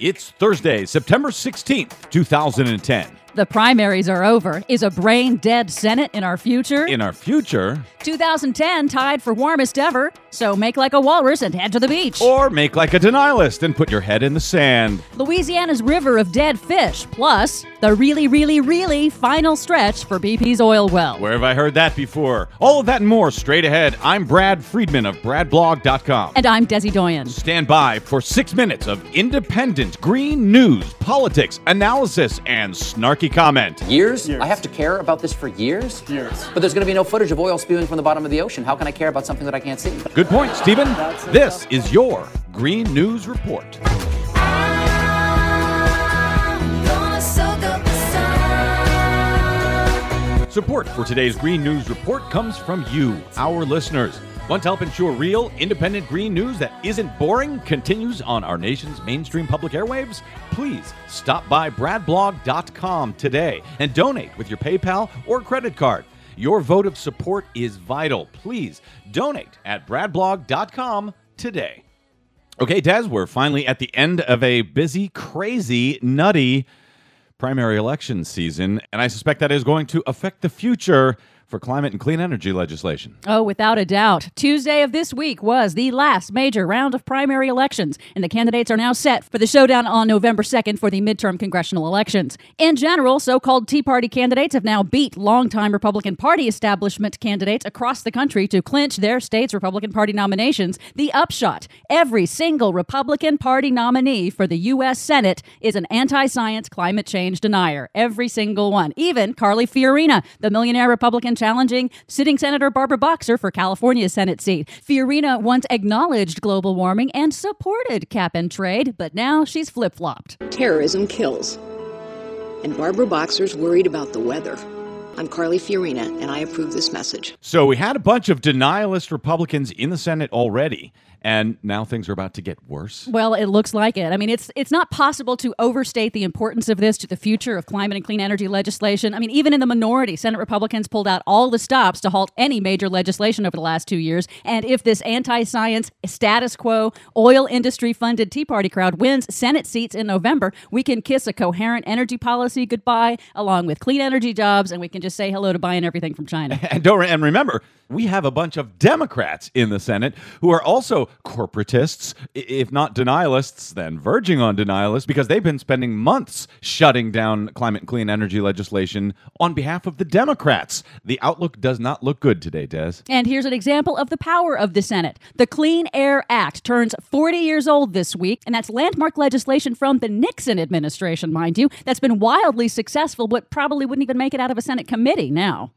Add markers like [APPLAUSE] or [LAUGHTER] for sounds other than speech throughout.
It's Thursday, September 16th, 2010. The primaries are over. Is a brain dead Senate in our future? In our future, 2010 tied for warmest ever, so make like a walrus and head to the beach. or make like a denialist and put your head in the sand. Louisiana's river of dead fish, plus the really, really, really final stretch for BP's oil well. Where have I heard that before? All of that and more straight ahead. I'm Brad Friedman of BradBlog.com. And I'm Desi Doyen. Stand by for six minutes of independent green news, politics, analysis, and snarky comment. Years? I have to care about this for years? Years. But there's going to be no footage of oil spewing from the bottom of the ocean. How can I care about something that I can't see? Good point, Stephen. This is your Green News Report. Support for today's Green News Report comes from you, our listeners. Want to help ensure real, independent green news that isn't boring continues on our nation's mainstream public airwaves? Please stop by bradblog.com today and donate with your PayPal or credit card. Your vote of support is vital. Please donate at bradblog.com today. Okay, Des, we're finally at the end of a busy, crazy, nutty primary election season, and I suspect that is going to affect the future for climate and clean energy legislation. Oh, without a doubt. Tuesday of this week was the last major round of primary elections, and the candidates are now set for the showdown on November 2nd for the midterm congressional elections. In general, so called Tea Party candidates have now beat longtime Republican Party establishment candidates across the country to clinch their state's Republican Party nominations. The upshot every single Republican Party nominee for the U.S. Senate is an anti science climate change denier. Every single one. Even Carly Fiorina, the millionaire Republican challenging sitting Senator Barbara Boxer for California's Senate seat. Fiorina once acknowledged global warming and supported cap and trade, but now she's flip flopped. Terrorism kills. And Barbara Boxer's worried about the weather. I'm Carly Fiorina, and I approve this message. So we had a bunch of denialist Republicans in the Senate already, and now things are about to get worse. Well, it looks like it. I mean, it's it's not possible to overstate the importance of this to the future of climate and clean energy legislation. I mean, even in the minority, Senate Republicans pulled out all the stops to halt any major legislation over the last two years. And if this anti-science, status quo, oil industry-funded Tea Party crowd wins Senate seats in November, we can kiss a coherent energy policy goodbye, along with clean energy jobs, and we can just say hello to buying everything from China. [LAUGHS] And don't and remember, we have a bunch of Democrats in the Senate who are also corporatists, if not denialists, then verging on denialists, because they've been spending months shutting down climate and clean energy legislation on behalf of the Democrats. The outlook does not look good today, Des. And here's an example of the power of the Senate. The Clean Air Act turns 40 years old this week, and that's landmark legislation from the Nixon administration, mind you, that's been wildly successful, but probably wouldn't even make it out of a Senate committee now.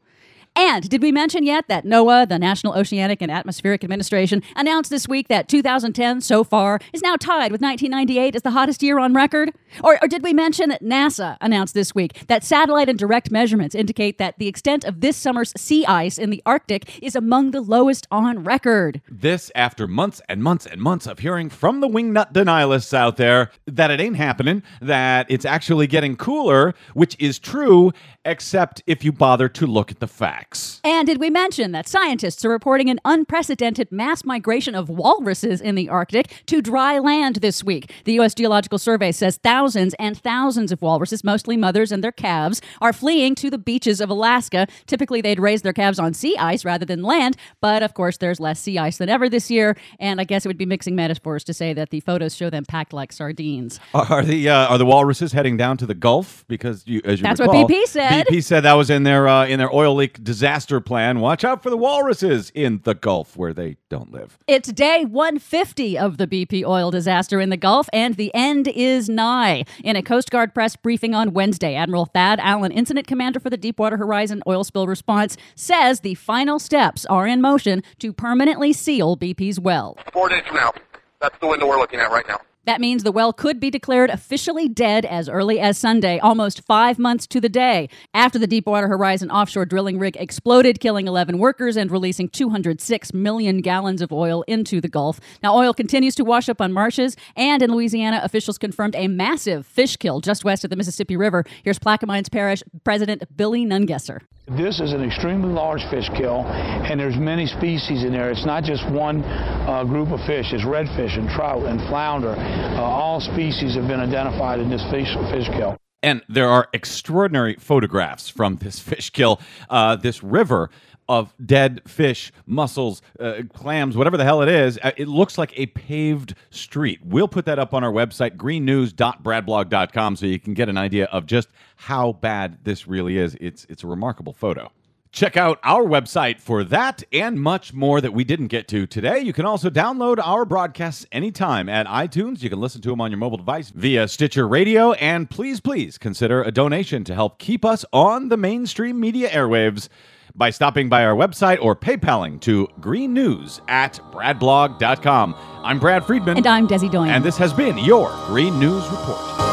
And did we mention yet that NOAA, the National Oceanic and Atmospheric Administration, announced this week that 2010 so far is now tied with 1998 as the hottest year on record? Or, or did we mention that NASA announced this week that satellite and direct measurements indicate that the extent of this summer's sea ice in the Arctic is among the lowest on record? This after months and months and months of hearing from the wingnut denialists out there that it ain't happening, that it's actually getting cooler, which is true, except if you bother to look at the facts. And did we mention that scientists are reporting an unprecedented mass migration of walruses in the Arctic to dry land this week? The U.S. Geological Survey says thousands and thousands of walruses, mostly mothers and their calves, are fleeing to the beaches of Alaska. Typically, they'd raise their calves on sea ice rather than land, but of course, there's less sea ice than ever this year. And I guess it would be mixing metaphors to say that the photos show them packed like sardines. Are the uh, are the walruses heading down to the Gulf? Because you, as you That's what BP said. BP said that was in their uh, in their oil leak disaster plan. Watch out for the walruses in the Gulf where they don't live. It's day 150 of the BP oil disaster in the Gulf, and the end is nigh. In a Coast Guard press briefing on Wednesday, Admiral Thad Allen, incident commander for the Deepwater Horizon oil spill response, says the final steps are in motion to permanently seal BP's well. Four days from now. That's the window we're looking at right now. That means the well could be declared officially dead as early as Sunday, almost five months to the day, after the Deepwater Horizon offshore drilling rig exploded, killing 11 workers and releasing 206 million gallons of oil into the Gulf. Now, oil continues to wash up on marshes, and in Louisiana, officials confirmed a massive fish kill just west of the Mississippi River. Here's Plaquemines Parish President Billy Nungesser. This is an extremely large fish kill, and there's many species in there. It's not just one uh, group of fish. It's redfish and trout and flounder. Uh, all species have been identified in this fish, fish kill. And there are extraordinary photographs from this fish kill, uh, this river of dead fish, mussels, uh, clams, whatever the hell it is. Uh, It looks like a paved street. We'll put that up on our website, greennews.bradblog.com, so you can get an idea of just how bad this really is. It's it's a remarkable photo. Check out our website for that and much more that we didn't get to today. You can also download our broadcasts anytime at iTunes. You can listen to them on your mobile device via Stitcher Radio. And please, please consider a donation to help keep us on the mainstream media airwaves by stopping by our website or PayPaling to green news at bradblog.com. I'm Brad Friedman. And I'm Desi Doyen. And this has been your Green News Report.